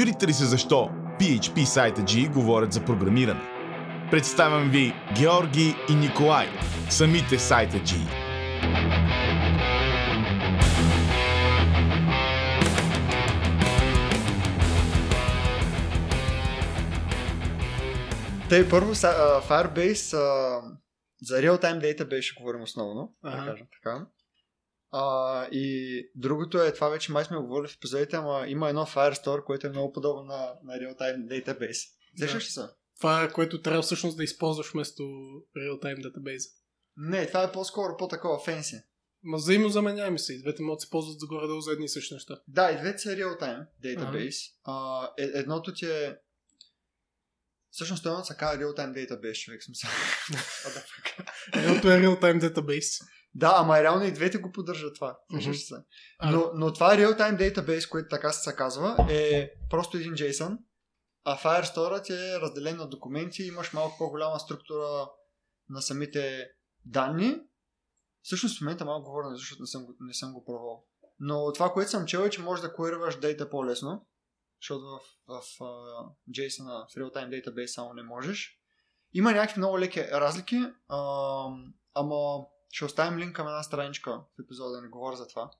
Чудите ли се защо PHP сайта G говорят за програмиране? Представям ви Георги и Николай, самите сайта G. Тъй първо Firebase за Real-Time Database ще говорим основно, да Ага. кажем така. А, и другото е, това вече май сме го говорили в епизодите, ама има едно Firestore, което е много подобно на, на Real-Time Database. Сещаш ли се? Това е което трябва всъщност да използваш вместо Real-Time Database. Не, това е по-скоро по-такова фенси. Ма взаимозаменяеми са и двете могат да се ползват за горе-долу за едни и същи неща. Да, и двете са Real-Time Database. А, е, едното ти е Всъщност той се казва Real-Time Database, човек смисъл. Едното е Real-Time Database. Да, ама реално и двете го поддържат това. А, Но, но това Real-Time Database, което така се казва, е просто един JSON, а Firestore е разделен на документи, имаш малко по-голяма структура на самите данни. Всъщност в момента малко говоря, защото не съм, не съм го пробвал. Но това, което съм чел е, че можеш да queryваш дейта по-лесно, защото в, в, в JSON в Real-Time Database само не можеш. Има някакви много леки разлики, ам, ама ще оставим линк към една страничка в епизода да не говоря за това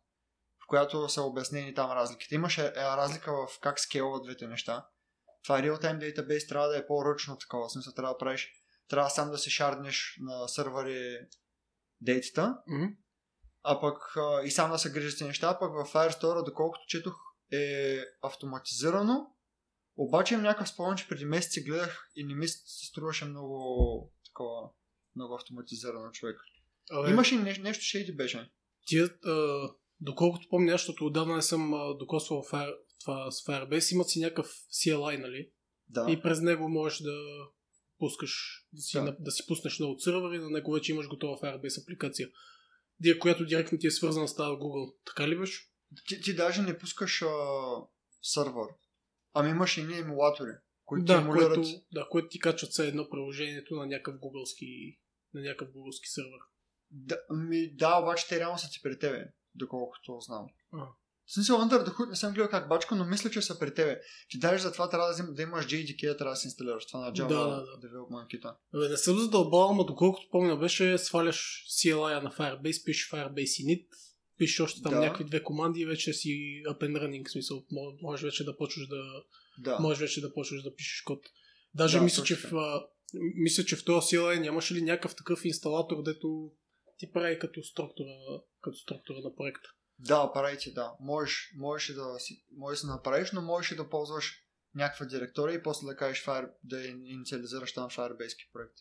в която са обяснени там разликите. Имаше е, разлика в как скелват двете неща. Това Real-Time Database трябва да е по-ръчно такова. В смисъл трябва да правиш, трябва сам да се шарднеш на сървъри дейтата, мгм. а пък а, и сам да се грижиш за неща, пък в Firestore, доколкото четох, е автоматизирано. Обаче имам някакъв спомен, че преди месеци гледах и не ми се струваше много такова, много автоматизирано човек. Абе, Имаше и нещо, нещо шейди беше. Тия, а, доколкото помня, защото отдавна не съм а, докосвал Fire, това с Firebase, имат си някакъв CLI, нали? Да. И през него можеш да пускаш, да си, Да. да. да си пуснеш много от сървър и на него вече имаш готова Firebase апликация. Дия, която директно ти е свързана с тази Google. Така ли беше? Ти, ти даже не пускаш а, сървър. Ами имаш и ние емулатори, които Да, емулират. което, да, което ти качват все едно приложението на някакъв гугълски, на някакъв гугълски сървър. Да, ми, да, обаче те реално са ти при тебе, доколкото знам. В смисъл, Under the Hood не съм гледал как бачка, но мисля, че са при тебе. Ти даже за това трябва да, взим- да имаш JDK, трябва да си инсталираш това на Java Да, да, да. Development Kit. Абе, не съм задълбал, ама доколкото помня беше, сваляш CLI на Firebase, пишеш Firebase init, пишеш още там Да. някакви две команди и вече си up and running, в смисъл, мо- можеш вече да почваш да, Да. можеш вече да почваш да пишеш код. Даже Да, мисля, че точно в, а, мисля, че в този CLI нямаше ли някакъв такъв инсталатор, дето ти прави като структура, като структура на проекта. Да, правите, да. Можеш, можеш да, си, можеш да направиш, но можеш и да ползваш някаква директория и после да кажеш Fire, да инициализираш там Firebase проект.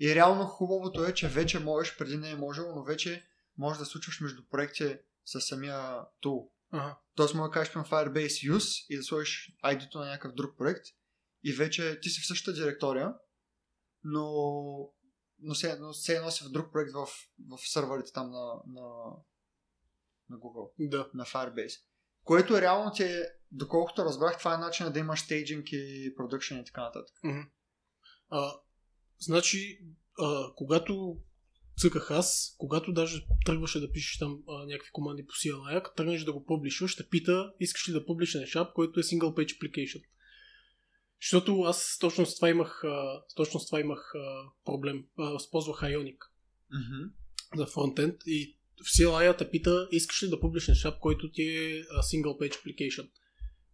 И реално хубавото е, че вече можеш, преди не е можело, но вече можеш да случваш между проекти с самия тул. Ага. Тоест може да кажеш към Firebase use и да сложиш ID-то на някакъв друг проект и вече ти си в същата директория, но, но, се, но се едно си в друг проект в, в сървърите там на, на, на Google Да. на Firebase. Което реално ти е, доколкото разбрах, това е начинът да имаш стейджинг и продъкшн и така нататък. Мгм. А, значи, а, когато цъках аз, когато даже тръгваше да пишеш там а, някакви команди по CLI, ако тръгнеш да го публишваш, ще пита, искаш ли да публишнеш ап, който е single page application. Защото аз точно с това имах, а, точно с това имах а, проблем. А, използвах Ionic Mm-hmm. за фронтенд и в CLI те пита, искаш ли да публишнеш ап, който ти е single page application.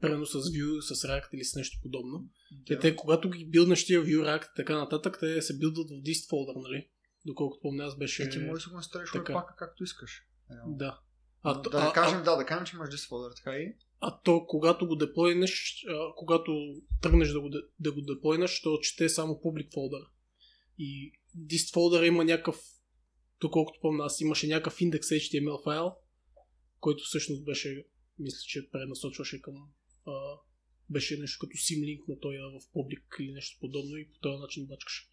Примерно с Vue, с React или с нещо подобно. Те, те, когато ги билднеш тия Vue, React и така нататък, те се билдат в dist folder, нали? Доколкото помня, аз беше... Е, ти можеш да го настроиш така. пака както искаш. Реално. Да. А, да, а, да, кажем, а, да, да кажем, че имаш дис folder, така и. А то, когато го деплойнеш, а, когато тръгнеш да го, да го деплойнеш, то чете само public folder. И dist folder има някакъв, доколкото помня, аз имаше някакъв индекс HTML файл, който всъщност беше, мисля, че пренасочваше към а, беше нещо като симлинк на този в публик или нещо подобно и по този начин бачкаш.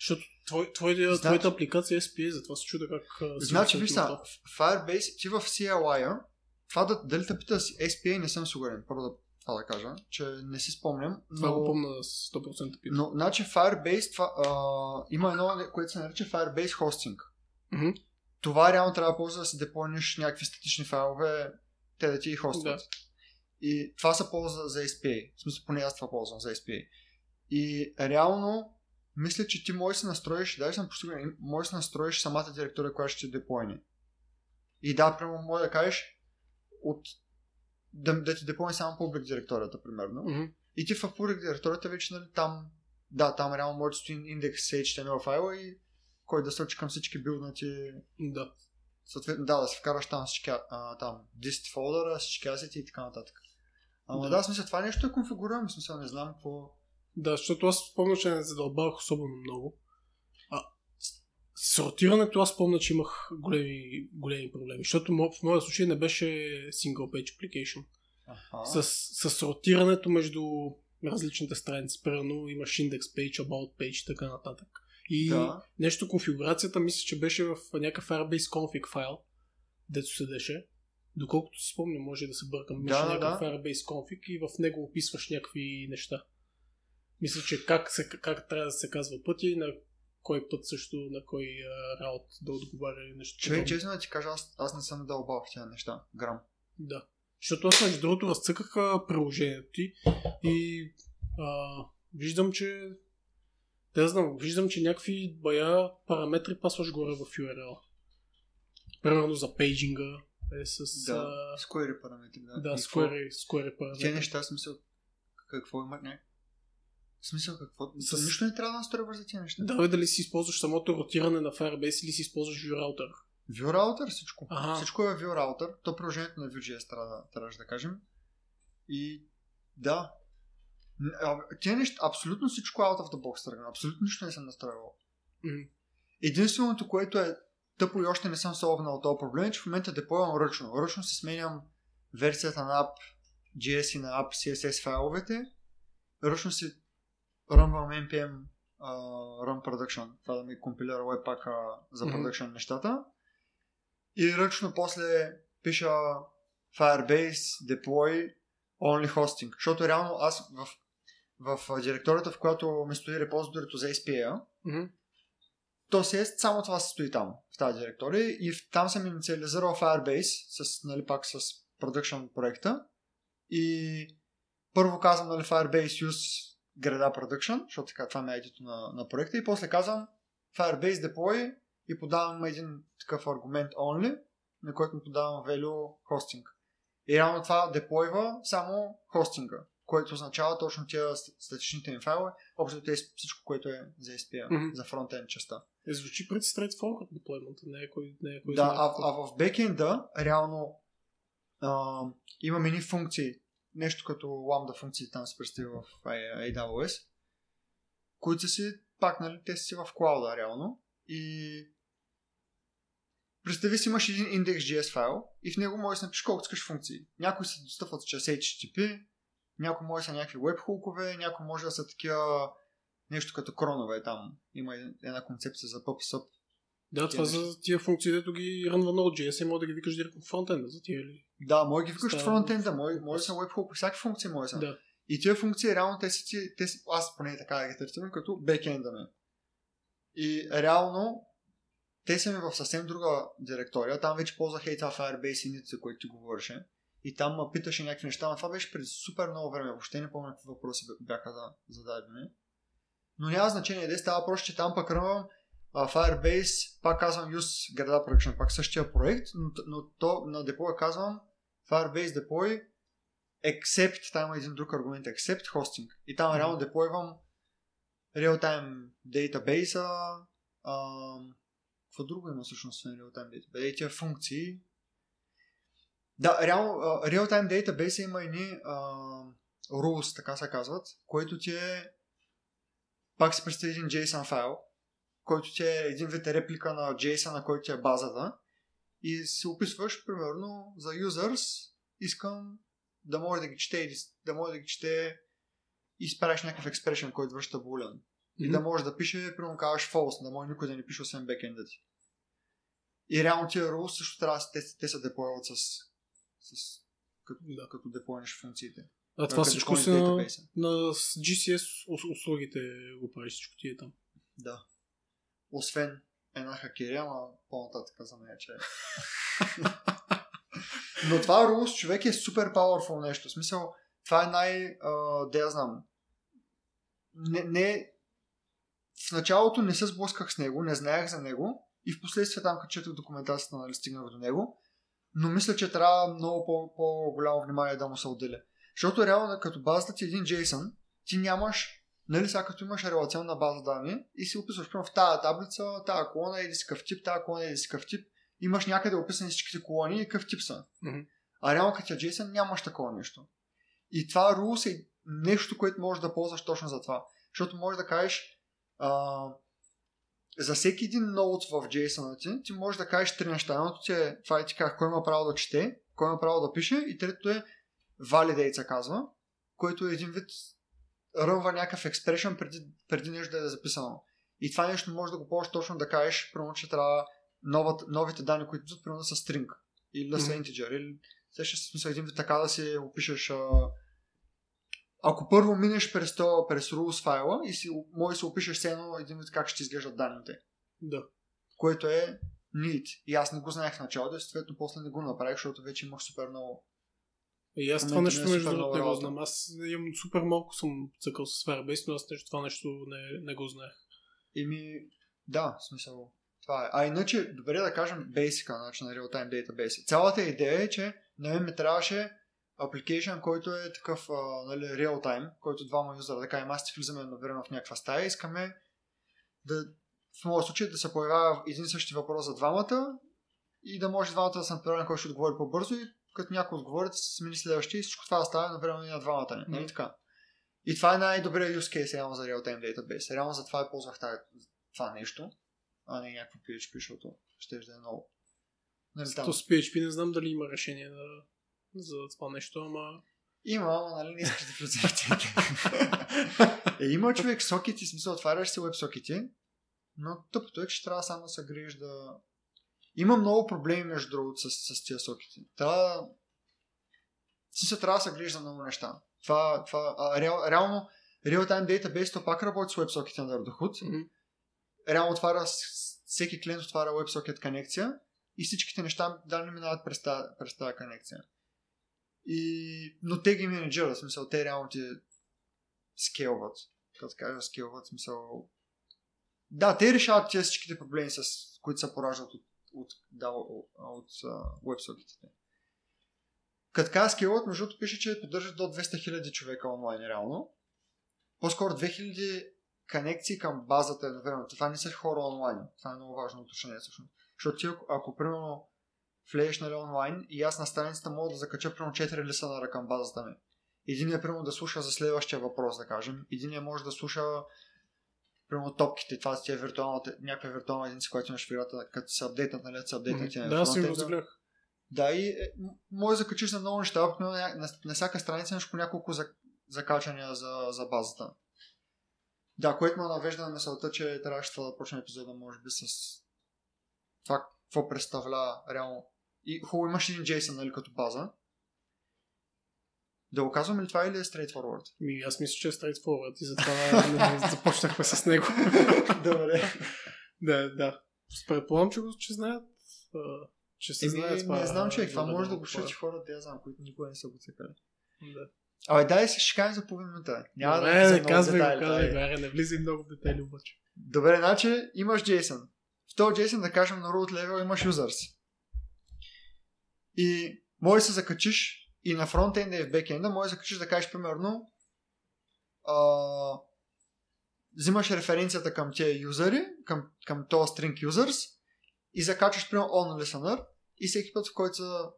Защото твой, твой, Значи- твоята апликация е SPA, затова се чуда как... Значи, виж са, Firebase, ти в CLI-а, това да, дали те пита с SPA, не съм сигурен, първо да, това да кажа, че не си спомням. Това го помня 100% питам. но значи Firebase, това, а, има едно, което се нарича Firebase Hosting. Мгм. това реално трябва да ползва да си деплойниш някакви статични файлове, те да ти ги хостват. Да. И това се ползва за SPA. В смисъл, поне аз това ползвам за SPA. И реално, мисля, че ти можеш да се настроиш, даже съм постигнал, можеш да настроиш самата директория, която ще деплойне. И да, прямо може да кажеш от да, да ти деплойне само публик директорията, примерно. Мгм. И ти в публик директорията вече, нали, там, да, там реално може да стои индекс HTML файла и кой да сочи към всички билднати, Да. съответно, да, да си вкараш там всички, а, там, dist фолдъра, всички асети и така нататък. Ама Да. да, смисъл, това нещо е конфигурирано, смисъл, не знам какво... Да, защото аз спомня, че не задълбавах особено много. Сортирането аз помня, че имах големи, големи проблеми, защото в моя случай не беше single page application. Аха. С, с сортирането между различните страници, примерно имаш index page, about page и така нататък. И Да. нещо конфигурацията мисля, че беше в някакъв Firebase config файл, дето седеше. Доколкото си спомням, може да се бъркам. Имаше Да, някакъв да. Firebase config и в него описваш някакви неща. Мисля, че как, се, как трябва да се казва пътя и на кой път също, на кой а, раут да отговаря или нещо. Човек, честно да ти кажа, аз, аз не съм дълбал в тези неща. Грам. Да. Защото аз между другото разцъках приложението ти и а, виждам, че да знам, виждам, че някакви бая параметри пасваш горе в URL. Примерно за пейджинга е с... Да. а, С query параметри, да. да, с с query Те параметри. неща, смисъл, какво имат, не? В смисъл, какво? С- Нищо не трябва да настройваш за тези неща. Да, дали си използваш самото ротиране на Firebase или си използваш ViewRouter. View router всичко. Ага. Всичко е View router. То приложението на Vue.js трябва, трябваше да кажем. И да. Тези неща, абсолютно всичко out of the box тръгна. Абсолютно нищо не съм настроил. Единственото, което е тъпо и още не съм солвнал този проблем, е, че в момента деплойвам ръчно. Ръчно си сменям версията на app JS и на app CSS файловете. Ръчно си ръмвам npm uh, run production, това да ми компилира webpack за production нещата. И ръчно после пиша Firebase deploy only hosting, защото реално аз в, в директорията, в която ми стои репозиторито за SPA, Мгм. то си е само това се стои там, в тази директория и в, там съм инициализирал Firebase, с, нали, пак с production проекта. И първо казвам нали, Firebase use града production, защото така това ми е ID-то на, на проекта и после казвам Firebase deploy и подавам един такъв аргумент only, на който му подавам value hosting. И реално това деплойва само хостинга, което означава точно тия ст- статичните им файлове, общо те всичко, което е за SPA, Мгм. за фронтенд частта. Е, звучи пред straightforward deployment, не е кой, не е кой Да, а, а в бекенда реално а, има мини функции, нещо като lambda функции там се представи в AWS, които са си пак, нали, те си в клауда реално и представи си имаш един index.js файл и в него можеш да напишеш колко искаш функции. Някои се достъпват чрез HTTP, някои може да са някакви webhooкове, някои може да са такива нещо като кронове там. Има една концепция за PubSub, Да, това за тия функции, дето ги рънва на JS и може да ги викаш директно в фронтенда за тия или... Да, може да ги викаш Става- фронтенда, може, може са webhook, всяки функции може са. Да. И тия функции реално те са, ти- те са аз поне така ги третирам като бекенда ми. И реално те са ми в съвсем друга директория. Там вече ползвах и това Firebase и за които ти говореше. И там ме питаше някакви неща, но това беше преди супер много време. Въобще не помня какви въпроси бяха за- зададени. Но няма значение, де става просто, че там пък ръвам а, Firebase, пак казвам use града production, пак същия проект, но, но то на депоя казвам Firebase deploy except, там има един друг аргумент, except hosting. И там Мгм. реално деплойвам real-time database ам, какво друго има всъщност в real-time database? Тия функции. Да, реално, а, real-time database има едни а, rules, така се казват, което ти е пак си представи един JSON файл, който ти е един вид реплика на JSON, на който ти е базата и се описваш, примерно, за users искам да може да ги чете, да може да ги чете и изправиш някакъв експрешен, който връща булен. И да може да пише, примерно казваш false, да може никой да не пише освен бекенда ти. И реално тия rules също трябва да те, те се деплойват с, с като, Да. като деплойнеш функциите. А това всичко си на, на GCS ус- услугите го правиш всичко ти е там. Да. Освен една хакерия, ама по-нататък за нея, че Но това rules, човек е супер powerful нещо. В смисъл, това е най... А, де я знам. Не, не, в началото не се сблъсках с него, не знаех за него и в последствие там, като четох документацията, нали, стигнах до него. Но мисля, че трябва много по- по-голямо внимание да му се отделя. Защото реално, като базата ти е един JSON, ти нямаш, нали сега като имаш релационна база данни и си описваш в тази таблица, тази колона е си къв тип, тази колона е си къв тип, имаш някъде описани всичките колони и какъв тип са. Мгм. А реално като е JSON нямаш такова нещо. И това rules е нещо, което можеш да ползваш точно за това. Защото можеш да кажеш а, за всеки един ноут в JSON ти, ти можеш да кажеш три неща. Едното ти е, това е ти казах, кой има право да чете, кой има право да пише и третото е validate се казва, който е един вид рънва някакъв експрешън преди, преди нещо да е записано. И това нещо може да го ползваш точно да кажеш, примерно, че трябва новата, новите данни, които идват, примерно са string или да са Мгм. integer. Или се, смисъл един вид така да си опишеш а... ако първо минеш през, то, през rules файла и си, може си опишеш все едно един вид как ще изглеждат данните, Да. което е neat. И аз не го знаех в началото, съответно после не го направих, защото вече имах супер много. И аз това нещо не е между супер другото не го знам. Аз имам супер малко съм цъкал с Firebase, но аз нещо, това нещо не, не го знаех. Еми, да, смисъл. Това е. А иначе, добре да кажем basic значи на Real-Time Database. Цялата идея е, че на мен ми трябваше application, който е такъв а, нали, real-time, който двама юзера, да кажем, аз ти влизаме едновременно в някаква стая и искаме да, в моят случай да се появява един и същи въпрос за двамата и да може двамата да са направени, който ще отговори по-бързо и като някой отговори да се смени следващия и всичко това става едновременно и на двамата ни. Нали Мгм. така? И това е най-добрият use case реално за Real-Time Database. Реално за това и ползвах тази, това нещо, а не някакво PHP, защото ще да е много. Нали, там. То с PHP не знам дали има решение да, за това нещо, ама... Има, ама нали не искаш да тях. е, има човек сокети, смисъл отваряш си WebSocket, но тъпото е, че трябва само да се грижиш да... Има много проблеми между другото с, с тия сокети. Си се трябва да се грижиш за много неща. Това, това а, реал, реално Real-Time Database то пак работи с WebSocket under the hood. Мгм. Реално отваря, всеки клиент отваря WebSocket конекция и всичките неща данни минават през тази, през тази конекция. И... Но те ги менеджират, в смисъл, те реално ти скелват. Като кажа скелват, в смисъл... Да, те решават тези всичките проблеми, с които се пораждат от, от, да, от, от. Като каза скелват, между другото пише, че поддържат до 200 000 човека онлайн реално. По-скоро 2000 конекции към базата едновременно. Това не са хора онлайн. Това е много важно уточнение всъщност. Защото ти, ако, ако примерно влезеш нали, онлайн и аз на страницата мога да закача примерно 4 лисънара към базата ми. Един е примерно да слуша за следващия въпрос, да кажем. Един е може да слуша примерно топките, това си е виртуалната, някаква виртуална единица, която имаш в играта, като се апдейтнат, нали, се апдейтнат на Да, си го разгледах. Да, и е, може да закачиш за много неща, но на, на, на всяка страница имаш по няколко за, закачания за, за базата. Да, което ме навежда на мисълта, че трябваше това да почне епизода, може би, с това, какво представлява реално. И хубаво имаш един JSON, нали, като база. Да го казвам ли това или е straightforward? Ми, аз мисля, че е straightforward и затова започнахме с него. Добре. да, да. Предполагам, че, го, че знаят. че се знаят Еми, това. не знам, човек, това да, може да да, го шути хора, да я знам, които никога не са го цекали. Да. Абе, дай си, ще кажем за половин минута. Няма да Добре, влизам не, казвай, детайли, казвай. Гаре, не влизай много в детайли обаче. Добре, значи имаш JSON. В този JSON, да кажем, на root level имаш users. И може да се закачиш и на фронтенда и в бекенда, може да закачиш да кажеш примерно а, взимаш референцията към тези юзери, към, към този string users и закачаш примерно on listener и всеки път, в който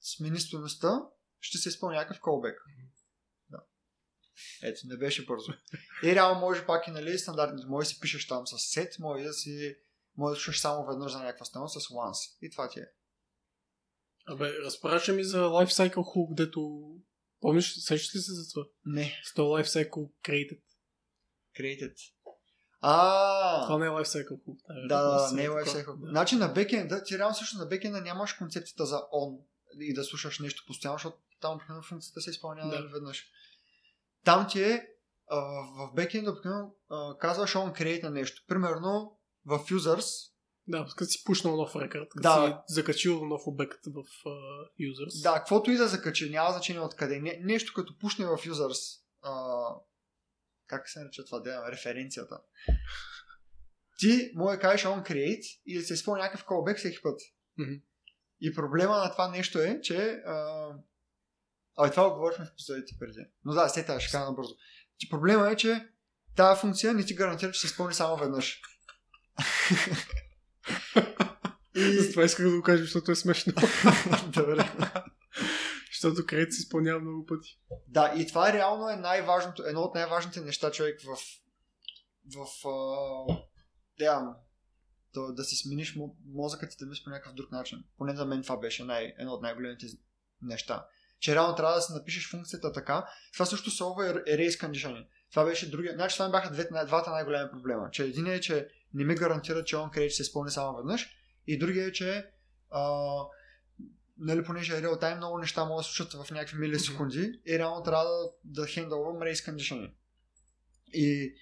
смени стоеността, ще се изпълни някакъв callback. Да. Ето, не беше бързо. И реално може пак и нали, стандартните, може да си пишеш там с set, може да си може да само веднъж за някаква стойност с once. И това ти е. Абе, разпраща ми за Lifecycle Hook, дето... Помниш, сещаш ли се за това? Не. С това Lifecycle Created. Created. А, Това не е Lifecycle Hook. да, да, Просто не е такова. lifecycle. Да. Значи на бекенда, ти реално също на бекенда нямаш концепцията за on и да слушаш нещо постоянно, защото там обикновено функцията се изпълнява Да. да. веднъж. Там ти е а, в бекенда обикновено казваш on create на нещо. Примерно в users Да, като си пушнал нов рекорд, като Да. си закачил нов обект в uh, users. Да, каквото и да закачи, няма значение откъде. Не, нещо като пушне в users, а, как се нарича това, да, референцията. Ти му да кажеш on create и да се изпълни някакъв callback всеки път. Мгм. И проблема на това нещо е, че а, а това го говорихме в епизодите преди. Но да, след това ще кажа набързо. Че проблема е, че тази функция не ти гарантира, че се изпълни само веднъж. и... Затова исках да го кажа, защото е смешно. Добре. защото create се изпълнява много пъти. Да, и това реално е най-важното, едно от най-важните неща, човек, в, в а, да, да, си смениш мо- мозъкът и да мислиш по някакъв друг начин. Поне за мен това беше най, едно от най-големите неща. Че реално трябва да си напишеш функцията така. Това също солва е race conditioning. Това беше другия. Значи това бяха двете, двата най-големи проблема. Че един е, че не ми гарантира, че create ще се изпълни само веднъж. И другия е, че а, нали, понеже real time, много неща могат да се случат в някакви милисекунди и реално трябва да, да хендълвам race conditioning. И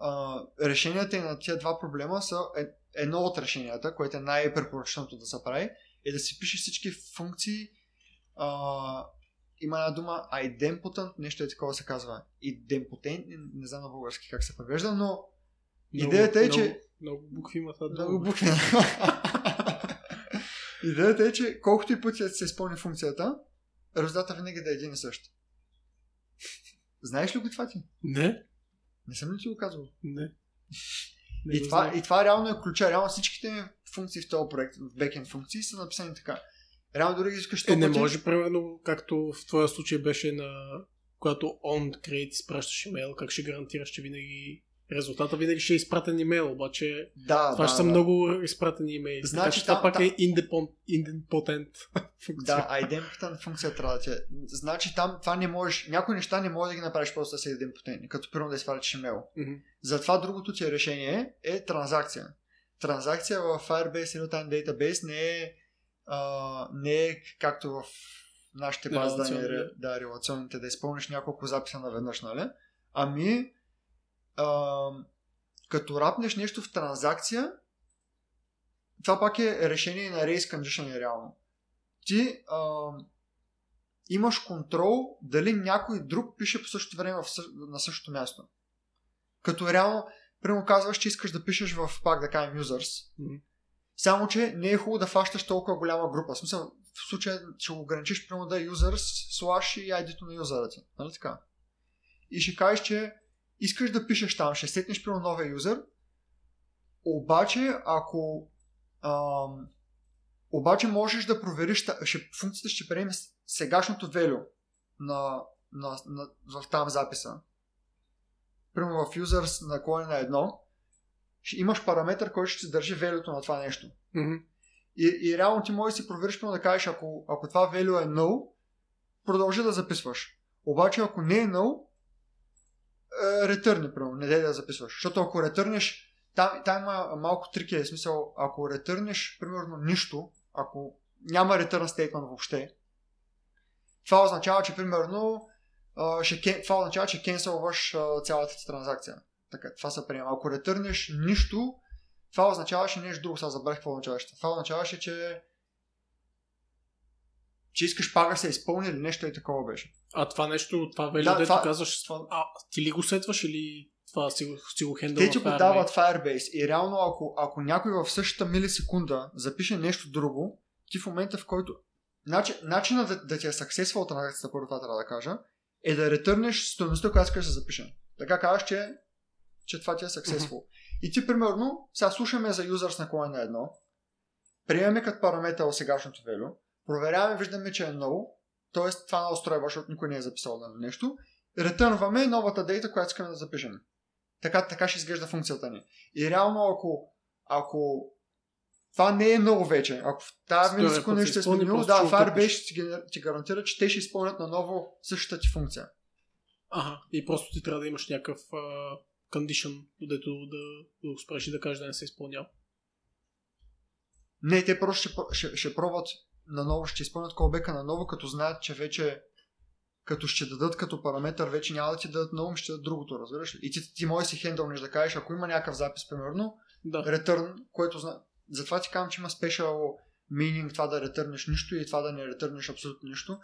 а, решенията на тия два проблема са е, едно от решенията, което е най-препоръчителното да се прави, е да си пишеш всички функции. А, има една дума idempotent, нещо е такова се казва. Idempotent, не, не знам на български как се превежда, но Идеята е, много, че- Много букви има това. много букви. Идеята е, че колкото и пъти се изпълни функцията, резултата винаги да е един и същ. Знаеш ли го това ти? Не, Не съм ли ти го казвал? не. Не И това, и това реално е ключа. Реално всичките ми функции в този проект, в бекенд функции, са написани така. Реално дори искаш 100 Е, не пъти... може, примерно, както в твоя случай беше на когато on create изпращаш имейл, как ще гарантираш, че винаги резултата винаги ще е изпратен имейл, обаче Да, това да, ще са да. много изпратени имейли. Значи така че това там- пак там- е independent функция. Да, idempotent функция трябва да ти е. Значи там това не можеш, някои неща не можеш да ги направиш просто да са idempotent, като примерно да изпратиш имейл. Мгм. Затова другото ти решение е транзакция. Транзакция в Firebase Real-Time Database не е, а, не е както в нашите бази данни, да, релационните, да изпълниш няколко записа наведнъж, нали? Ами, а, като рапнеш нещо в транзакция, това пак е решение на race condition реално. Ти а, имаш контрол дали някой друг пише по същото време в, на същото място. Като реално, примерно казваш, че искаш да пишеш в, пак да кажем, users. Мгм. Само, че не е хубаво да фащаш толкова голяма група. В смисъл, в случая ще го ограничиш, примерно да е users, slash и ID-то на юзера ти. Нали така? И ще кажеш, че искаш да пишеш там, ще сетнеш примерно новия юзер, обаче ако ам, обаче можеш да провериш, ще, функцията ще приеме сегашното value на, на, на, в там записа. Примерно в users на клоне на едно, ще имаш параметър, който ще се държи value на това нещо. Мгм. И, и реално ти можеш да си провериш, да кажеш, ако, ако това value е null, продължи да записваш. Обаче ако не е null, ретърни, примерно, не дай да записваш. Защото ако ретърнеш, там, там има малко трики, в смисъл, ако ретърнеш, примерно, нищо, ако няма return statement въобще, това означава, че примерно ще, това означава, че кенселваш цялата ти транзакция. Така, това се приема. Ако ретърнеш нищо, това означаваше нещо друго, сега забравих какво означаваше. Това означаваше, че че искаш пага се изпълни или нещо и такова беше. А това нещо, това велю, Да, това- казваш, това- а, ти ли го сетваш или това си, го- си го хендъл Те ти го дават Firebase и реално ако, ако някой в същата милисекунда запише нещо друго, ти в момента в който Начин, начинът да, да ти е successful транзакцията, първо това трябва да кажа, е да ретърнеш стоеността, която искаш да се запише. Така казваш, че, че това ти е successful. И ти, примерно, сега слушаме за users на на едно, приемаме като параметър сегашното value, проверяваме, виждаме, че е много, т.е. това не устройва, защото никой не е записал на нещо, ретърнваме новата дейта, която искаме да запишем. Така, така ще изглежда функцията ни. И реално, ако, ако това не е много вече, ако в тази път нещо е сменило, да, Firebase ще ти, гарантира, че те ще изпълнят наново същата ти функция. Ага, и просто ти трябва да имаш някакъв а, condition, дето да, да и да кажеш да не се изпълнява. Не, те просто ще, ще, ще пробват наново, ще изпълнят колбека наново, като знаят, че вече като ще дадат като параметър, вече няма да ти дадат ново, ще дадат другото, разбираш ли? И ти, ти можеш да си хендълнеш да кажеш, ако има някакъв запис, примерно, Да. return, който зна... затова ти казвам, че има special meaning това да ретърнеш нищо и това да не ретърнеш абсолютно нищо.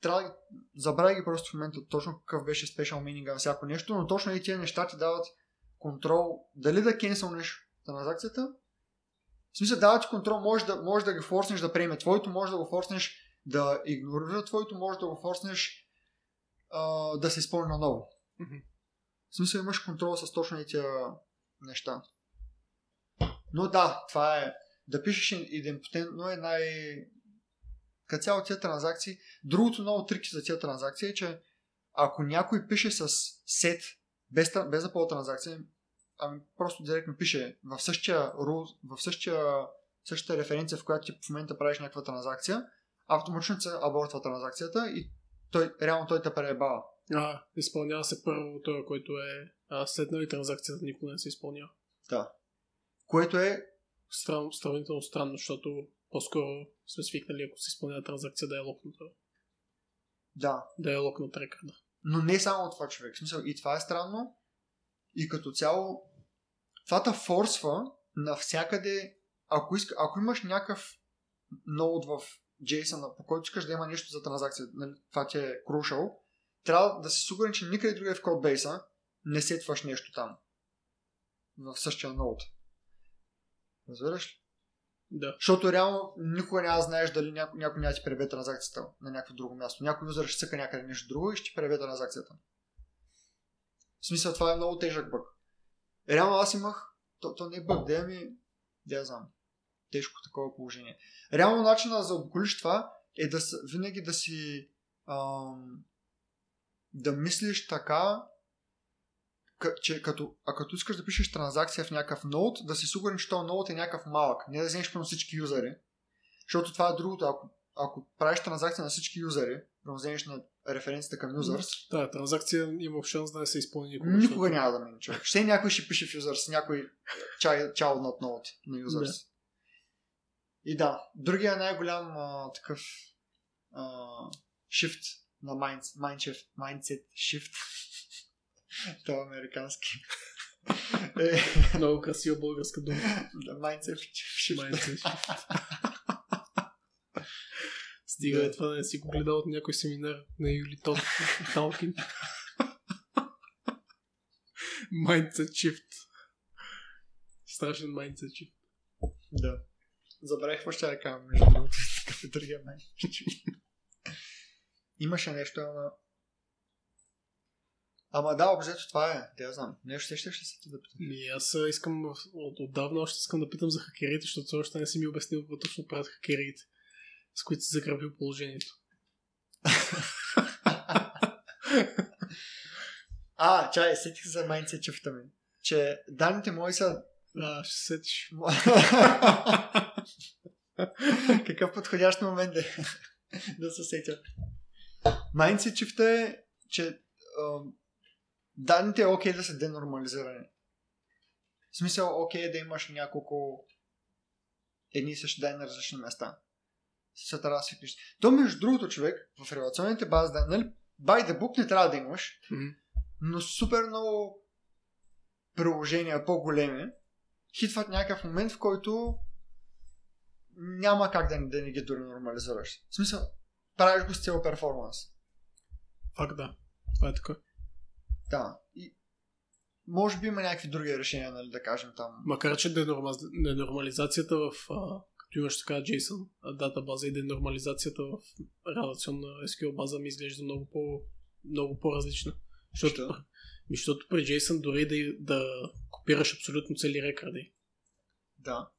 Трябва забравя ги просто в момента точно какъв беше special meaning на всяко нещо, но точно и тия неща ти дават контрол дали да кенселнеш транзакцията. В смисъл дават ти контрол, може да, може да го форснеш да приеме твоето, може да го форснеш да игнорира твоето, може да го форснеш а, да се изпълни наново. В смисъл имаш контрол с точно тия неща. Но да, това е да пишеш идемпотентно е най... Като цяло тия транзакции. Другото много трики за тия транзакции е, че ако някой пише с сет, без, без да ползва транзакция, ами просто директно пише в същия rule, в същия, същата референция, в която ти в момента правиш някаква транзакция, автоматично се абортва транзакцията и той, реално той те преебава. А, изпълнява се първо това, което е а, след нали транзакцията никога не се изпълнява. Да. Което е Странно, сравнително странно, защото по-скоро сме свикнали, ако се изпълнява транзакция, да е локната, да, да е локнат рекърда. Но не само това човек. В смисъл, и това е странно. И като цяло, това те форсва навсякъде, ако, иска, ако имаш някакъв ноут в JSON, по който искаш да има нещо за транзакция, нали, това ти е crucial, трябва да си сигурен, че никъде другаде в кодбейса не сетваш нещо там. В същия ноут. Разбираш ли? Да. Защото реално никога няма да знаеш дали някой, някой няма ти пребе транзакцията на някакво друго място. Някой юзър ще цъка някъде нещо друго и ще ти пребе транзакцията. В смисъл това е много тежък бък. Реално аз имах, то, то не е бък, да ми, да знам, тежко такова положение. Реално начина за обиколиш това е да винаги да си ам, да мислиш така, че като, а като искаш да пишеш транзакция в някакъв ноут, да си сигурен, че този ноут е някакъв малък. Не да вземеш на всички юзери. Защото това е другото. Ако, ако правиш транзакция на всички юзери, да вземеш на референцията към users, Да, транзакция има шанс да не се изпълни никога. никога няма да мине човек. Ще някой ще пише в users, някой child, child not node на users. И да, другия най-голям а, такъв а, shift на mind, mind shift, mindset shift. Това е американски. е, Много красива българска дума. да, mindset shift. Mindset Стига Да. това да не си го гледал от някой семинар на Юли Талкин. Mindset shift. Страшен mindset shift. Да. Забравих какво ще да кажа, между другото. Какъв е другия mindset shift. Имаше нещо, ама... Ама да, обзето това е. Да, я знам. Нещо сещаш ли се ти да питаш? Ми, аз искам от, отдавна още искам да питам за хакерите, защото още не си ми обяснил какво точно правят хакерите, с които си закрепил положението. а, чай, сетих се за mindset shift ми. Че данните мои са А, ще се сетиш. Какъв подходящ момент е да се сетя. Mindset shift е, че данните е окей да са денормализирани. В смисъл, окей е да имаш няколко едни и същи данни на различни места. Се трябва да свикнеш. То, между другото, човек, в релационните бази данни, нали, by the book не трябва да имаш, Мгм. но супер много приложения, по-големи, хитват някакъв момент, в който няма как да, да не ги дори нормализираш. В смисъл, правиш го с цел перформанс. Факт да. Това е така. Да. И може би има някакви други решения, нали, да кажем там. Макар, че денормализацията в... А, като имаш така JSON датабаза и денормализацията в релационна SQL база ми изглежда много, по, много по-различна. Защото, защото при JSON дори да, да копираш абсолютно цели рекърди, Да.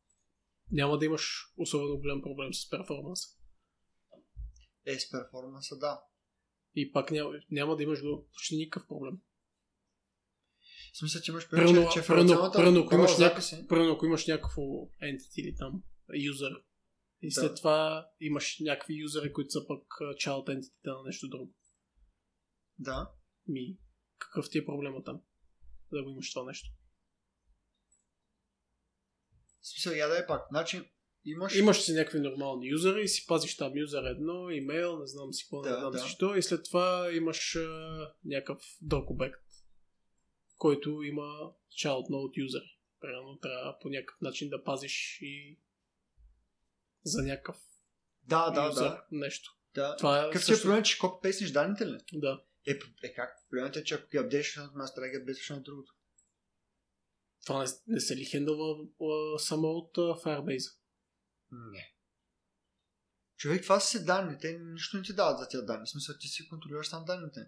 няма да имаш особено голям проблем с перформанса. Е, с перформанса, да. И пак няма, няма да имаш почти никакъв проблем. В смисъл, че имаш Примерно, че релационната примерно, ако имаш някакъв, ако имаш някакво entity или там user и след Да. това имаш някакви юзери, които са пък child entity на нещо друго. Да. Ми, какъв ти е проблема там? Да го имаш това нещо. В смисъл, я да е пак. Значи, имаш... Имаш си някакви нормални юзери и си пазиш там юзер едно, имейл, не знам си какво, Да, не знам да. си що и след това имаш а, някакъв друг обект, който има child node юзери. Примерно трябва по някакъв начин да пазиш и за някакъв Да, да, да. нещо. да. Това е Какъв е също... проблем, че копи данните ли? Да. Е, е как? Проблемът е, че ако ги апдейшиш на трябва да ги апдейшиш на другото. Това не, не се ли хендълва само от а, Firebase? Не. Човек, това са си данни. Те нищо не ти дават за тези данни. В смисъл, ти си контролираш сам данните.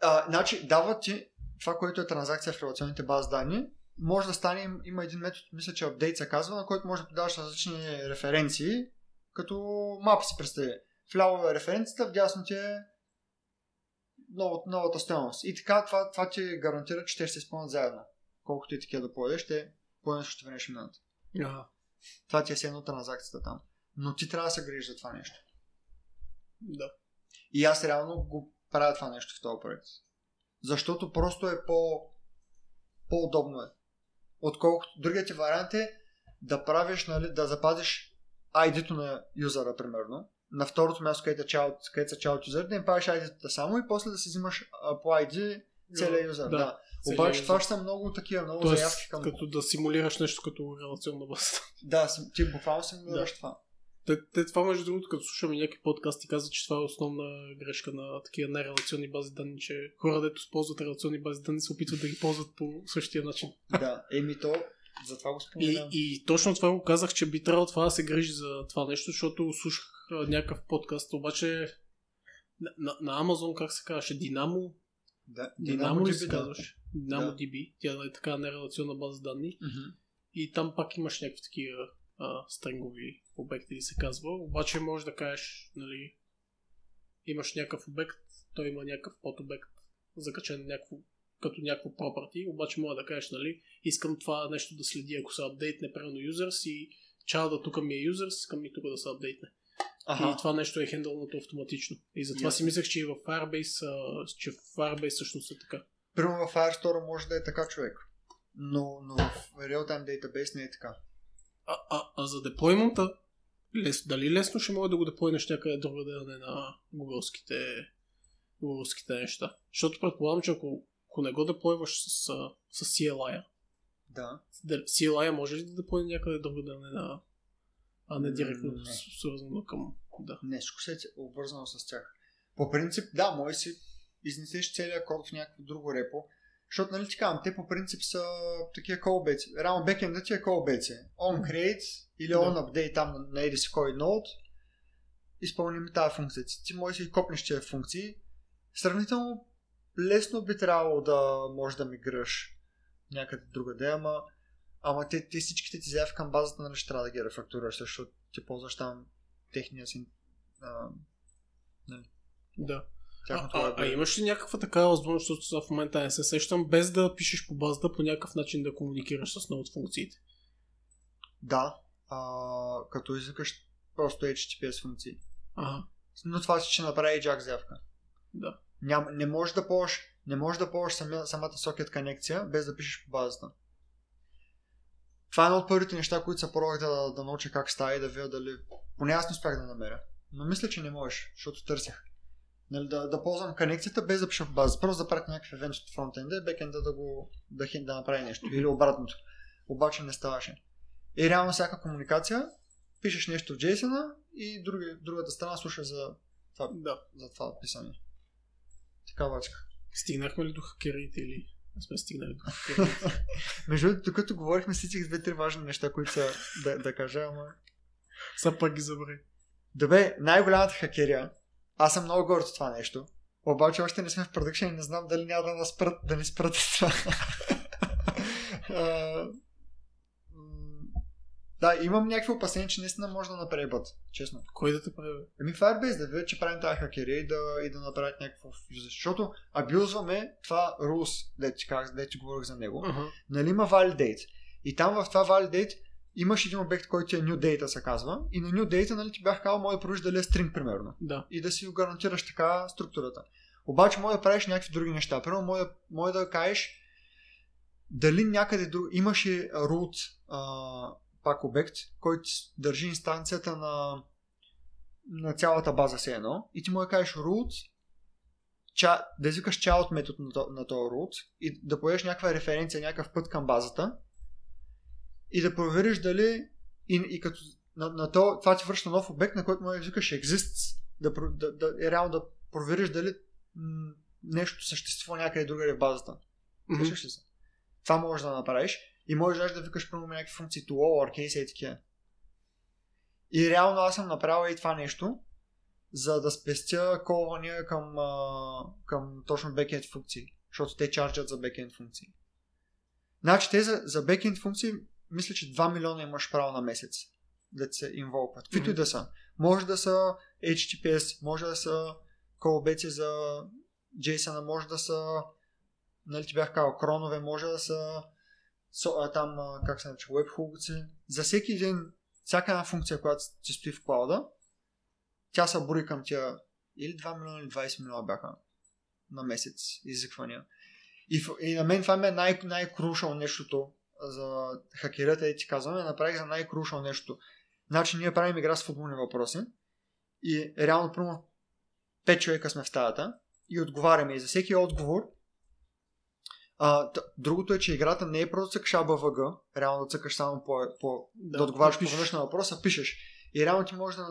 А, значи, дават ти това, което е транзакция в релационните бази данни. Може да стане, им- има един метод, мисля, че update се казва, на който може да подаваш различни референции, като мапа си представи. Вляво е референцията, вдясно ти е новата, новата стоеност. И така, това, това ти гарантира, че те ще се изпълнят заедно. Колкото и такива да поедеш, те по нещо ще време ще минат. Ага. Това ти е едно транзакцията там. Но ти трябва да се грижиш за това нещо. Да. И аз реално го правя това нещо в този проект. Защото просто е по... по-удобно е. Отколкото другият ти вариант е да правиш, нали, да запазиш ID-то на юзера, примерно. На второто място, където, е child, където са child юзер, да им правиш ID-та само и после да си взимаш а, по ID целият юзер. Да. Да. Обаче това ще са много такива, много Тоест, заявки към... като да симулираш нещо като релационна база. Да, ти буквално симулираш Да. това. Те, те това, между другото, като слушаме някакви подкасти, казват, че това е основна грешка на такива нерелационни бази данни, че хора, дето използват релационни бази данни, се опитват да ги ползват по същия начин. да, еми то, затова го И, споменавам. и точно това го казах, че би трябвало това да се грижи за това нещо, защото слушах някакъв подкаст, обаче на, на, на Amazon, как се казваше, Dynamo, Да, Dynamo ли се казваш? Да. DB, тя е така нерелационна база данни. Мгм. И там пак имаш някакви такива а, стрингови обекти, ли се казва. Обаче можеш да кажеш, нали, имаш някакъв обект, той има някакъв подобект, закачен някакво, като някакво property, обаче може да кажеш, нали, искам това нещо да следи, ако се апдейтне правилно users и чалда тук ми е users, искам и тук да се апдейтне. Аха. И това нещо е хендълното автоматично. И затова си Ясно. мислех, че и в Firebase, че в Firebase всъщност е така. Примерно в Firestore може да е така човек. Но, но в Real-Time Database не е така. А, а, а за деплоймента, лес, дали лесно ще може да го деплойнеш някъде другаде, а не на гугълските, гугълските неща? Защото предполагам, че ако, ако не го деплойваш с, а, с CLI, Да. CLI може ли да деплойне някъде другаде, а не, на, а не директно не. с- свързано към... Да. Не, всичко се е обвързано с тях. По принцип, да, може си изнесеш целият код в някакво друго репо. Защото, нали ти казвам, те по принцип са такива callbacks. Реално бекенда ти е callbacks. On create или Да. on update там на, на еди си кой node. Изпълним тази функция. Ти, можеш да си копнеш тези функции. Сравнително лесно би трябвало да можеш да мигрираш някъде другаде, ама Ама те, те всичките ти заявки към базата нали, ще трябва да ги рефактурираш, защото ти ползваш там техния си а, да. Тяхното А, а, а, имаш ли някаква такава възможност, защото в момента не се сещам, без да пишеш по базата, по някакъв начин да комуникираш с много от функциите? Да, а, като извикаш просто HTTPS функции. Ага, Но това ще направи Jack заявка. да. Ням, не можеш да ползваш не можеш да ползваш самия, самата socket конекция без да пишеш по базата. Това е едно от първите неща, които се пробвах да, да науча как става и да видя дали... Поне аз не успях да намеря. Но мисля, че не можеш, защото търсях. Нали, да, да ползвам конекцията без да пиша по базата. Просто да пратя някакъв евент от фронтенда и бекенда да го да, хин- да направи нещо. Или обратното. Обаче не ставаше. И реално всяка комуникация пишеш нещо в JSON и други, другата страна слуша за това, да. за това писане. Така бачка. Стигнахме ли до хакерите или не сме стигнали до хакерите? Между другото, докато говорихме, сетих две-три важни неща, които са да, да кажа, ама... Сега пак ги забрави. Добре, най-голямата хакерия. Аз съм много горд от това нещо. Обаче още не сме в продъкшен и не знам дали няма да, нас да ни спрат това. Да, имам някакви опасения, че наистина може да направи бът. Честно. Кой да те прави? Ами Firebase да видят, че правим тази хакерия и да, и да направят някакво. Защото абюзваме това rules, казах, дето ти говорих за него. Ага. нали има validate. И там в това validate имаш един обект, който е new data се казва. И на new data нали, ти бях казал, може да провериш дали е string, примерно. Да. И да си го гарантираш така структурата. Обаче може да правиш някакви други неща. Примерно може, да- може да кажеш дали някъде друг... Имаше root а, пак обект, който държи инстанцията на, на цялата база все едно. И ти може да кажеш root ча, да извикаш child метод на, на този root и да поеш някаква референция, някакъв път към базата и да провериш дали и, и като на, на то, това ти връща нов обект, на който да извикаш exists, да, да, да, е реално да провериш дали м- нещо съществува някъде другаде в базата. Сещаш ли се? Това можеш да направиш и можеш да викаш примерно някакви функции to lowercase и такива. И реално аз съм направил и това нещо, за да спестя колвания към, а, към точно бекенд функции, защото те чарджат за бекенд функции. Значи те за, за бекенд функции мисля, че 2 милиона имаш право на месец да се инволват. Каквито и Мгм. да са. Може да са HTTPS, може да са колбеци за JSON, може да са нали ти бях казал, кронове, може да са со, а, там, а, как се нарича, webhooks. За всеки един, всяка една функция, която ти стои в клауда, тя се брои към тя или 2 милиона или 20 милиона бяха на месец изиквания. И, и на мен това ми е най- най-крушал нещото за хакерата и ти казваме, направих за най-крушал нещо. Значи ние правим игра с футболни въпроси и реално първо 5 човека сме в стаята и отговаряме и за всеки отговор а, т- другото е, че играта не е просто цъкаш АБВГ, реално да цъкаш само по, по да, да отговаряш по външна въпроса, пишеш. И реално ти можеш да,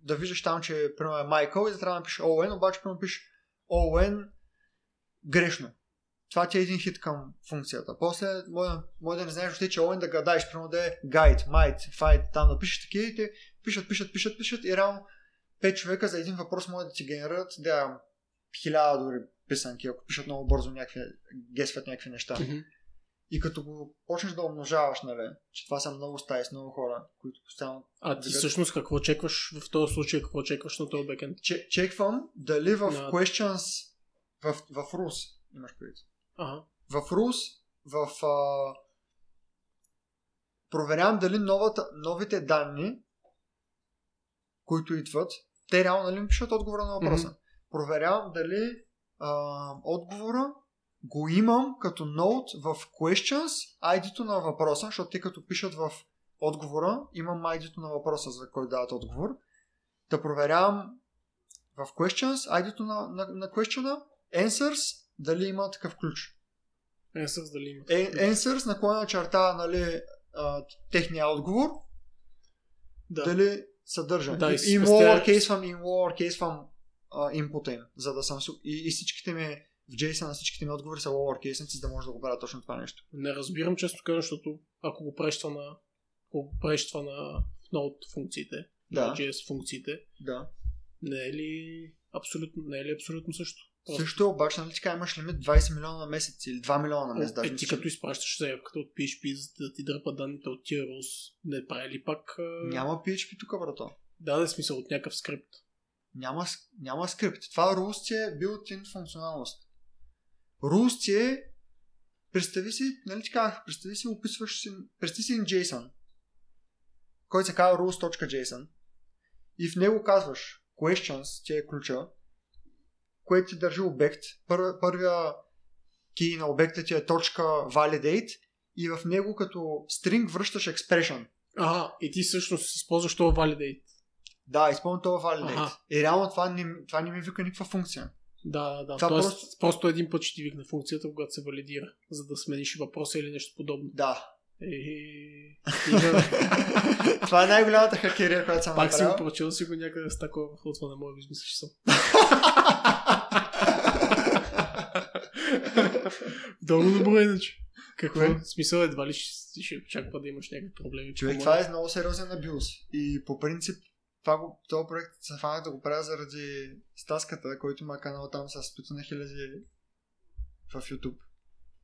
да виждаш там, че примерно е Майкъл и да трябва да напишеш ОН, обаче примерно пишеш ОН грешно. Това ти е един хит към функцията. После може, да- може да не знаеш още, че ОН да гадаеш, примерно да е guide, might, fight, там да пишеш такива и те пишат, пишат, пишат, пишат и реално 5 човека за един въпрос може да ти генерират да хиляда дори писанки, ако пишат много бързо някакви, гесват някакви неща. И като го почнеш да умножаваш, нали, че това са много стаи с много хора, които постоянно А ти Докато- всъщност какво чекваш в този случай, какво чекваш на този бекенд? че, чеквам дали в Да. questions в, в RUS имаш предвид. Ага. В RUS, в а, проверявам дали новата, новите данни, които идват, те реално нали пишат отговора на въпроса. Мгм. Проверявам дали а, отговора го имам като ноут в questions, ID-то на въпроса, защото те като пишат в отговора, имам ID-то на въпроса, за кой дават отговор. Да проверявам в questions, ID-то на, на, на question answers, дали има такъв ключ. Answers дали има. Е, answers на кой черта, нали, а, техния отговор, Да. дали съдържа. Да, и и, си и спестя- lowercase им, и lowercase инпута им, за да съм... И, и всичките ми в JSON на всичките ми отговори са lowercase, за да може да го правя точно това нещо. Не разбирам често казвам, защото ако го правиш това на ако го правиш това на Node функциите, Да. на JS функциите, Да. не е ли абсолютно, не е ли абсолютно също? Просто- Също обаче, нали така имаш лимит 20 милиона на месец или 2 милиона на месец. Е, Даже ти мисля, като изпращаш заявката от PHP, за да ти дърпа данните от тия rules, не прави ли пак... Няма PHP тук, брато. Да, да, е смисъл от някакъв скрипт. Няма, няма скрипт. Това rules ти е built-in функционалност. Rules ти е представи си, нали ти казах, представи си, описваш си, представи си JSON, който се казва rules.json и в него казваш questions, ти е ключа, което ти държи обект. Пър, първия key на обекта ти е точка validate и в него като string връщаш expression. Ага, и ти всъщност използваш това validate. Да, изпълни това validate. Аха. И реално това не, това не ми вика никаква функция. Да, да. Това Тоест, просто- просто... един път ще ти викне функцията, когато се валидира, за да смениш въпроса или нещо подобно. Да. Е, стига, това е най-голямата хакерия, която съм Пак си го направил. прочел си го някъде с такова това не мога да го измислиш съм. Много добро иначе. Какво? Кое? Смисъл едва ли ще, ще очаква да имаш някакви проблеми. Човек, това е много сериозен абюз. И по принцип, това го, този проект се фанах да го правя заради Стаската, който има канал там с стотина хиляди в YouTube.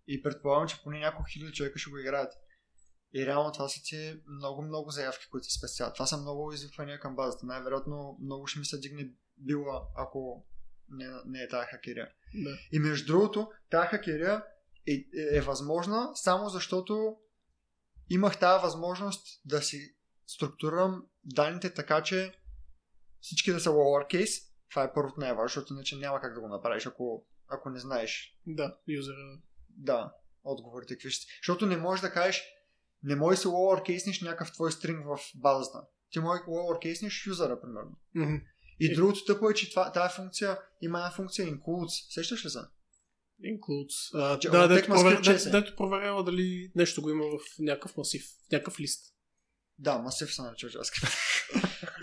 И предполагам, че поне няколко хиляди човека ще го играят. И реално това са ти много, много заявки, които се спестяват. Това са много извиквания към базата. Най-вероятно много ще ми се дигне била, ако не, не е тази хакерия. Да. И между другото, тази хакерия е, е, е възможна само защото имах тази възможност да си структурирам данните така, че всички да са lowercase. Това е първото най-важно, защото иначе няма как да го направиш, ако, ако не знаеш Да, юзера. да, отговорите какви ще. Защото не можеш да кажеш, не можеш да lowercase някакъв твой стринг в базата. Ти можеш lowercase юзера, примерно. Мгм. И Е. другото тъпо е, че това, тази функция има една функция includes. Сещаш ли се? Includes. А, Че- да, дето, провер... Дето, дето проверява дали нещо го има в някакъв масив, в някакъв лист. Да, масив се нарича JavaScript.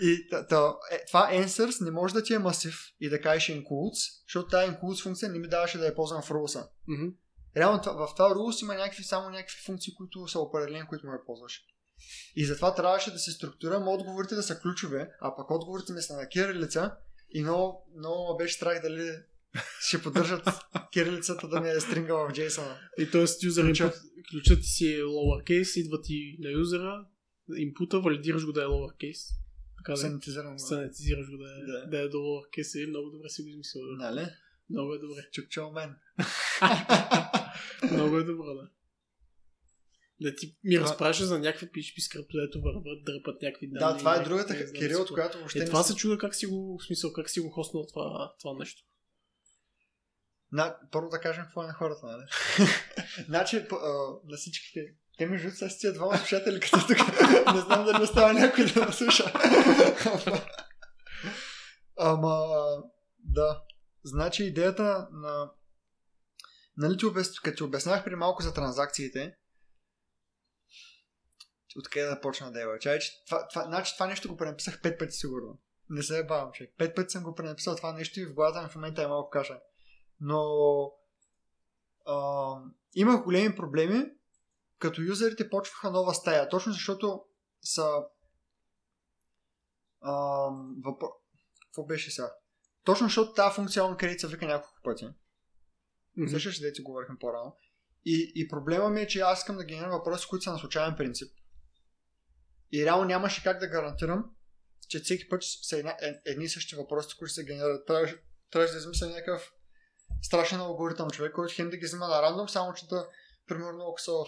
и та, та, е, това answers не може да ти е масив и да кажеш includes, защото тази includes функция не ми даваше да я ползвам в rules Мгм. Реално в това rules има някакви, само някакви функции, които са определени, които ме ползваш. И затова трябваше да се структурирам отговорите да са ключове, а пък отговорите ми са на кирилица и много, много беше страх дали ще поддържат кирилицата да ми е стринга в JSON. И т.е. юзер Ключа. ключът си е lowercase, идва ти на юзера, инпута, валидираш го да е lowercase. Така да Санитизирам. санитизираш го да е, Да. да. е до lowercase. И много добре си го измислил. Да. Нали? Много е добре. Чукчо мен. Много е добро, да. Да ти ми разпрашва за някакви PHP скрипто, дето върват, дърпат някакви данни. Да, това е другата не Кирил, от която въобще Е, не това съм- се чуда как си го, в смисъл, как си го хоснал това, това нещо. На, първо да кажем какво е на хората, нали? значи, по- а, на всичките. Те между другото са си тия двама слушатели, като тук. не знам дали остава някой да ме слуша. Ама, да. Значи идеята на... Нали ти обяс... като ти обяснях при малко за транзакциите, откъде да почна да е, Чай, че това, това, значи, това нещо го пренаписах пет пъти сигурно. Не се бавам, че. Пет пъти съм го пренаписал това нещо и в главата ми в момента е малко каша. Но а, имах големи проблеми, като юзерите почваха нова стая, точно защото са а, въпро... Какво беше сега? Точно защото тази функция onCreate се вика няколко пъти. Мгм. Същаш, дете говорихме по-рано. И, и проблема ми е, че аз искам да генерирам въпроси, които са на случайен принцип. И реално нямаше как да гарантирам, че всеки път са една, е- едни същи въпроси, които се генерират. Трябваше, трябваше да измисля някакъв страшен алгоритъм човек, който хем да ги взима на рандом, само че да, примерно, ако са в,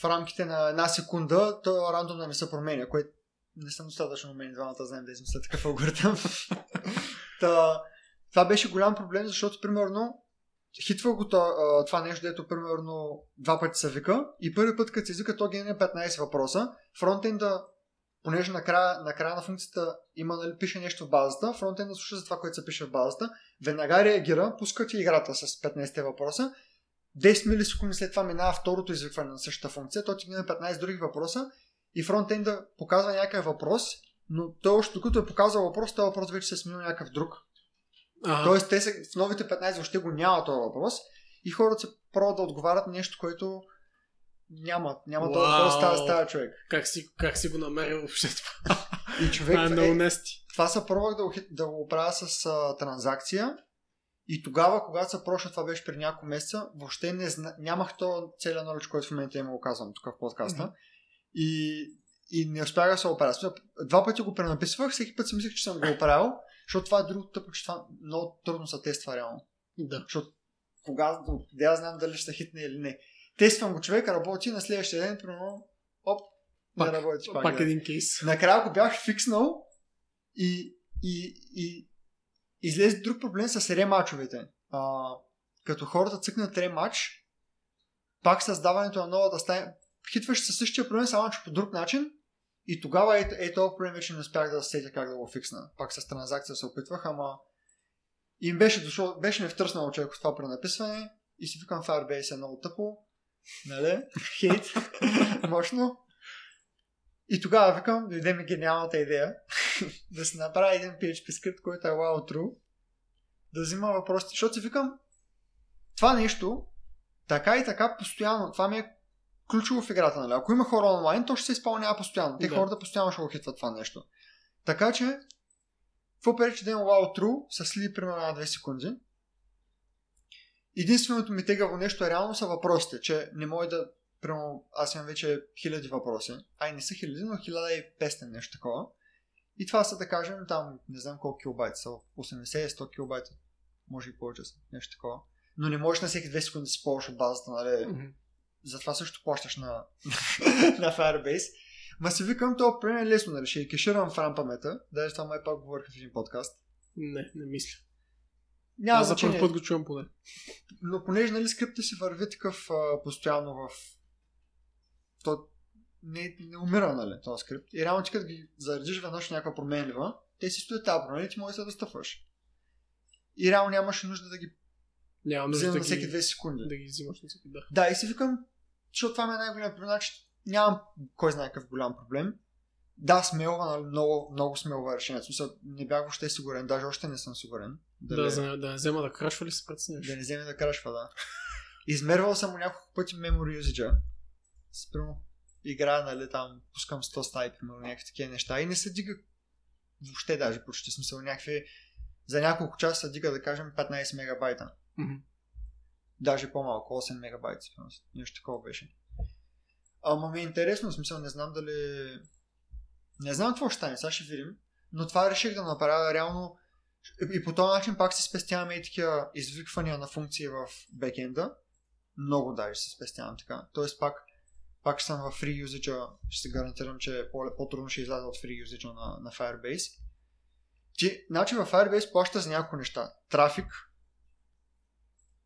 в, рамките на една секунда, то рандом не се променя, което не съм достатъчно умен, двамата знаем да измисля такъв алгоритъм. Та, това беше голям проблем, защото, примерно, хитва го това, това нещо, дето примерно два пъти се вика и първи път, като се извика, то генерира 15 въпроса. Фронтенда, понеже накрая, накрая на функцията има, нали, пише нещо в базата, фронтенда слуша за това, което се пише в базата, веднага реагира, пуска ти играта с 15 въпроса, 10 милисекунди след това минава второто извикване на същата функция, то ти генерира 15 други въпроса и фронтенда показва някакъв въпрос, но той още докато е показал въпрос, този въпрос вече се е сменил някакъв друг. А, Тоест, те са, в новите 15 въобще го няма този въпрос и хората се пробват да отговарят на нещо, което няма. Няма този Уау. въпрос става, става човек. как, си, как си го намерил въобще това? И човек, Това е е, това се пробвах да, да го правя с а, транзакция и тогава, когато се прошла, това беше преди няколко месеца, въобще не зна... нямах то целият knowledge, който в момента има го казвам тук в подкаста. И, и не успях да се оправя. Два пъти го пренаписвах, всеки път си мислех, че съм го оправил, защото това е друго тъпо, че това много трудно се тества реално. Да. Защото кога, да я знам дали ще хитне или не. Тествам го човек, работи на следващия ден, примерно, оп, не Пак- работи пак. Пак да. един кейс. Накрая го бях фикснал и, и, и излезе друг проблем с ремачовете. А, като хората цъкнат ремач, пак създаването на новата стая, хитваш със същия проблем, само че по друг начин. И тогава е, е този проблем вече не успях да сетя как да го фиксна. Пак с транзакция се опитвах, ама им беше дошло, беше ми втръснало човек от това пренаписване и си викам Firebase е много тъпо. Нали? Хейт. Мощно. И тогава викам, дойде ми гениалната идея да се направи един PHP скрипт, който е wow true, да взима въпросите, защото си викам, това нещо, така и така постоянно, това ми е ключово в играта, нали? Ако има хора онлайн, то ще се изпълнява постоянно. Те Да. хората постоянно ще го хитват това нещо. Така че, какво пречи да има wow true с ли примерно на 2 секунди. Единственото ми тегаво нещо е реално са въпросите, че не може да Примерно, аз имам вече хиляди въпроси. Ай, не са хиляди, но 1500 нещо такова. И това са, да кажем, там, не знам колко килобайта са, 80-100 килобайта. Може и повече са, нещо такова. Но не можеш на всеки 2 секунди да си ползваш от базата, нали? Мгм. Затова също плащаш на, на Firebase. Ма си викам, то проблем е лесно, нали? Ще я кеширам в RAM памета. Даже това май пак говорих в един подкаст. Не, не мисля. Няма Аз за първ път го чувам поне. Но понеже нали, скрипта си върви такъв а, постоянно в... То не, не умира, нали, този скрипт. И реално ти като ги заредиш веднъж някаква променлива, те си стоят табор, нали? Ти можеш да се достъпваш. И реално нямаше нужда да ги Няма нужда да на всеки ги, две секунди. да ги взимаш на всеки, да. Да, и си викам, защото това ми е най-голям проблем. Значи, нямам кой знае какъв голям проблем. Да, смелва, нали, много, много смелва решение. В смисъл, не бях въобще сигурен, даже още не съм сигурен. Да, за, да не взема да крашва ли се прецениш? да не вземе да крашва, да. Измервал съм няколко пъти memory usage Спрямо игра, нали, там, пускам 100 стаи, примерно, някакви такива неща и не се дига въобще даже почти смисъл някакви за няколко часа се дига, да кажем, 15 мегабайта. Мгм. Даже по-малко, 8 мегабайта. сигурно. Нещо такова беше. Ама ми е интересно, в смисъл, не знам дали... Не знам какво ще стане, сега ще видим. Но това реших да направя реално и по този начин пак си спестяваме и такива извиквания на функции в бекенда. Много даже се спестявам така. Тоест пак, пак съм в free usage, ще се гарантирам, че по- по-трудно ще изляза от free usage на, на Firebase. Ти, значи в Firebase плаща за няколко неща. Трафик,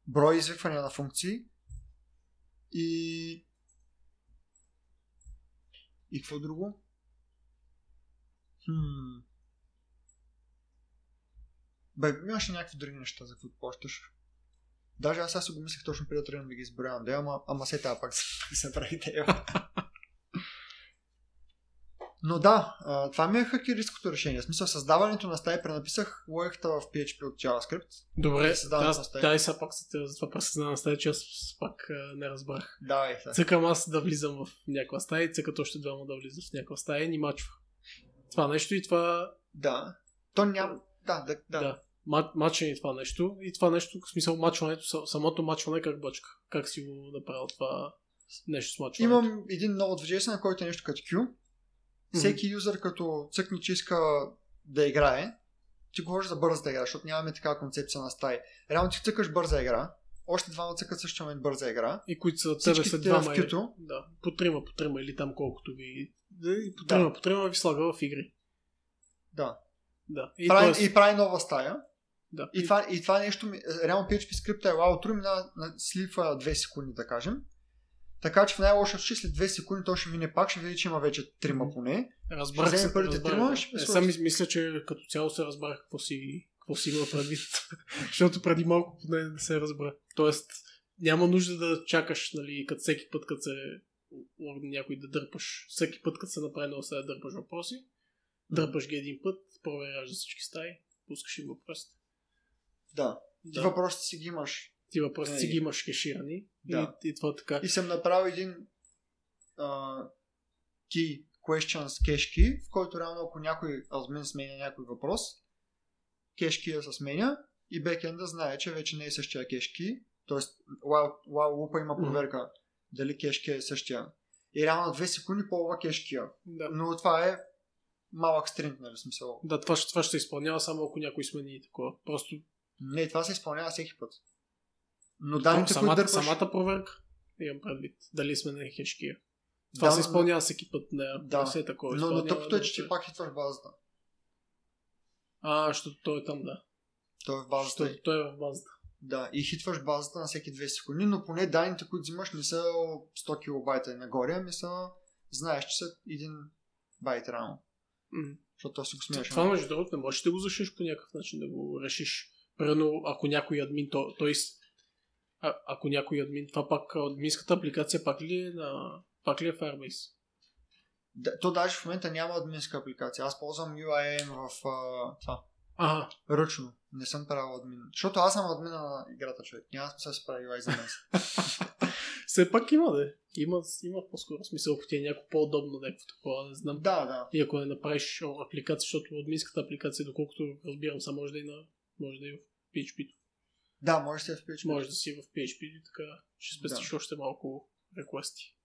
брой извиквания на функции и и какво друго? Хм. Бе, имаше някакви други неща, за които плащаш. Даже аз сега си го мислех точно преди да тръгнем да ги изброявам. Да, ама, ама се тази пак се- се прави идея. Но да, това ми е хакеристското решение. В смисъл, създаването на стаи пренаписах логиката в PHP от JavaScript. Добре, Да на да, и сега пак за това пресъзнавам на стая, че аз пак а, не разбрах. Давай, сега. Цъкам аз да влизам в някаква стая и цъкат още двама да влизат в някаква стая и ни мачва. Това нещо и това... Да. То няма... Да, да, да. Да. Ма- Мачване и това нещо. И това нещо, в смисъл мачването, са- самото мачване как бачка. Как си го направил това нещо с мачването? Имам един нод в JSON, който е нещо като Q. Всеки юзър като цъкне, че иска да играе, ти говориш за бърза игра, защото нямаме такава концепция на стаи. Реално ти цъкаш бърза игра, още двама цъкат също момент бърза игра. И които са тебе след в двама. кюто. Да, по трима, по трима или там колкото ви... Да, и по Да. трима, по трима ви слага в игри. Да. Да. И, прави, тоест, и прави нова стая. да. И, това, и това нещо, ми- реално PHP скрипта е wow, трудно на, на слива 2 секунди, да кажем. Така че в най-лошия случай след 2 секунди той ще мине пак, ще види, че има вече трима поне. Разбрах Ще се, първите разбрах, трима, да. ще е, сам мис- мисля, че като цяло се разбрах какво си, какво си има предвид. Защото преди малко поне не се разбра. Тоест, няма нужда да чакаш, нали, като всеки път, като се някой да дърпаш, всеки път, като се направи стая, да дърпаш въпроси, дърпаш ги един път, проверяваш за всички стаи, пускаш им въпросите. Да. Ти Да. въпросите си ги имаш. Ти въпросите си Ей. ги имаш кеширани Да. и, и това така. И съм направил един а, key questions key, в който реално ако някой админ сменя някой въпрос, кеш кия се сменя и бекенда знае, че вече не е същия кеш key, т.е. loop има проверка дали кеш key е същия. И реално 2 секунди полва кеш кия. Да. Но това е малък стринг, нали смисъл. Да, това, това ще се изпълнява само ако някой смени такова. Просто Не, това се изпълнява всеки път. Но данните, които самата, дърпаш... самата проверка, имам предвид, дали сме на хешкия. Това Да, се изпълнява всеки път, не, Да. се е такова. Но, но тъпото е, че ти се- пак хитваш базата. А, защото той е там, да. Той е в базата. Защото той е в базата. Да, и хитваш базата на всеки 2 секунди, но поне данните, които взимаш, не са 100 килобайта и нагоре, ами са, знаеш, че са 1 байт рано. Защото то си го смееш. Това, между другото, не можеш да го защиш по някакъв начин, да го решиш. Примерно, ако някой админ, то, той, а, ако някой админ, това пак админската апликация пак ли е на пак ли е Firebase? Да, то даже в момента няма админска апликация. Аз ползвам UIM в а, това. Ага, Ръчно. Не съм правил админ. Защото аз съм админа на играта, човек. Няма смисъл да се прави UI за мен. все пак има, да. Има, има по-скоро смисъл, ако ти е някакво по-удобно, някакво такова, не знам. да, да. И ако не направиш апликация, защото админската апликация, доколкото разбирам, са може да и на може да и в PHP. Да, може да се в PHP. Може да си в PHP и така ще спестиш Да. още малко реквести.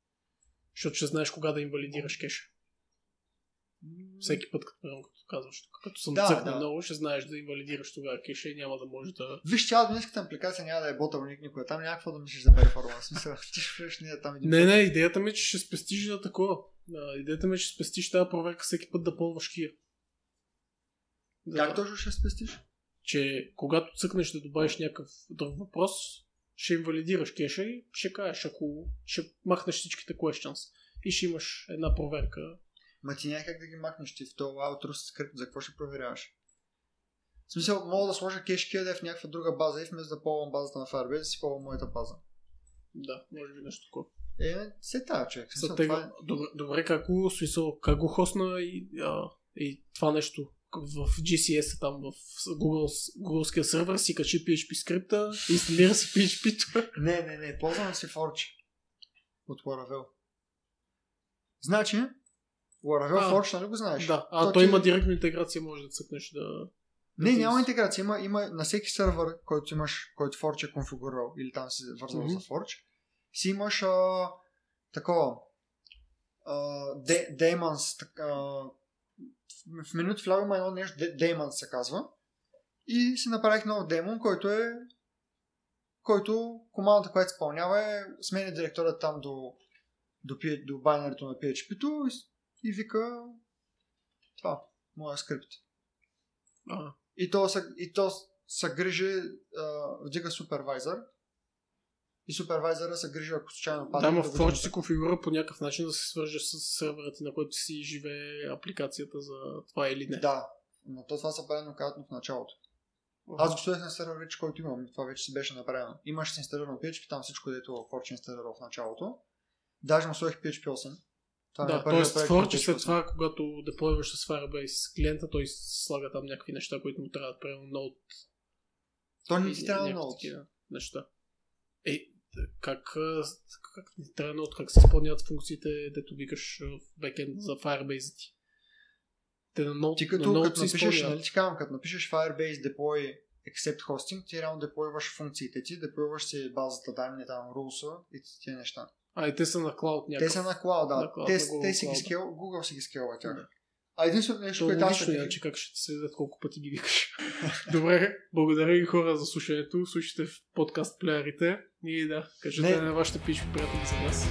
Защото ще знаеш кога да инвалидираш кеша. Всеки път, като, примерно, като казваш, като съм Да, цъкнал да. много, ще знаеш да инвалидираш тогава кеша и няма да може да... Виж, че админската апликация няма да е ботълник никога. Там няма какво да мислиш за перформанс. Смисъл, ти ще влезеш ние там един Не, не, идеята ми е, че ще спестиш за такова. Идеята ми е, че спестиш тази проверка всеки път да пълваш кия. Да. Как точно ще спестиш? Че когато цъкнеш да добавиш някакъв друг въпрос, ще инвалидираш кеша и ще кажеш, ако ще махнеш всичките questions и ще имаш една проверка. Ма ти няма как да ги махнеш ти в този Outrus скрипт, за какво ще проверяваш? В смисъл, мога да сложа да е в някаква друга база и вместо да ползвам базата на Firebase, да си ползвам моята база. Да, може би нещо такова. Е, се тая човек. Смисъл, това е... добре, добре, как го, смисъл, как го хосна и, а, и това нещо в GCS там в Google, Google сервер си качи PHP скрипта, инсталира си PHP-то. Не, не, не, ползвам си Forge от Laravel. Значи, Laravel А, Forge, нали го знаеш? да, а То той ти- има директна интеграция, може да цъкнеш да... Не, няма интеграция. Има, има на всеки сървър, който имаш, който Forge е конфигурирал или там си вързал Мгм. за Forge, си имаш а, такова а, де, daemons, така, в- в менюто има едно нещо, daemons се казва, и си направих нов демон, който е който командата, която изпълнява е сменя директорът там до, до, до байнерито на PHP-то и, и вика това, моя скрипт. А, И то, и то се грижи, а, вдига супервайзър. И супервайзъра се грижи, ако случайно падне. да, го в Forge се конфигурира по някакъв начин да се свърже с сервера ти, на който си живее апликацията за това или не. Да, но то това са правилно казано в началото. Аз го стоях на сервер който имам. Това вече си беше направено. Имаш си инсталирано PHP, там всичко, дето Forge е инсталирал в началото. Даже му сложих PHP 8. Това е Да, т.е. Forge PHP след 8. това, когато деплойваш с Firebase клиента, той слага там някакви неща, които му трябват, примерно Node. То не ти трябва такива неща. Е, как, как Node, как се изпълняват функциите, дето викаш в бекенд за Firebase ти? Те на Node, Ти на като, Node като се напишеш, нали ти казвам, като напишеш Firebase deploy except hosting, ти реално деплойваш функциите ти, деплойваш си базата данни, там рулса и тези неща. А, и те са на клауд Те някакъв. са на клауд, да. На клауд, те, на Google те си ги Cloud. скел, Google си ги скелва тях. Да. А единственото нещо, То което аз логично, се иначе как ще те следят колко пъти ги викаш. Добре, благодаря ви хора за слушането. Слушайте в подкаст плеерите и да, кажете Не. на вашите пички приятели за нас.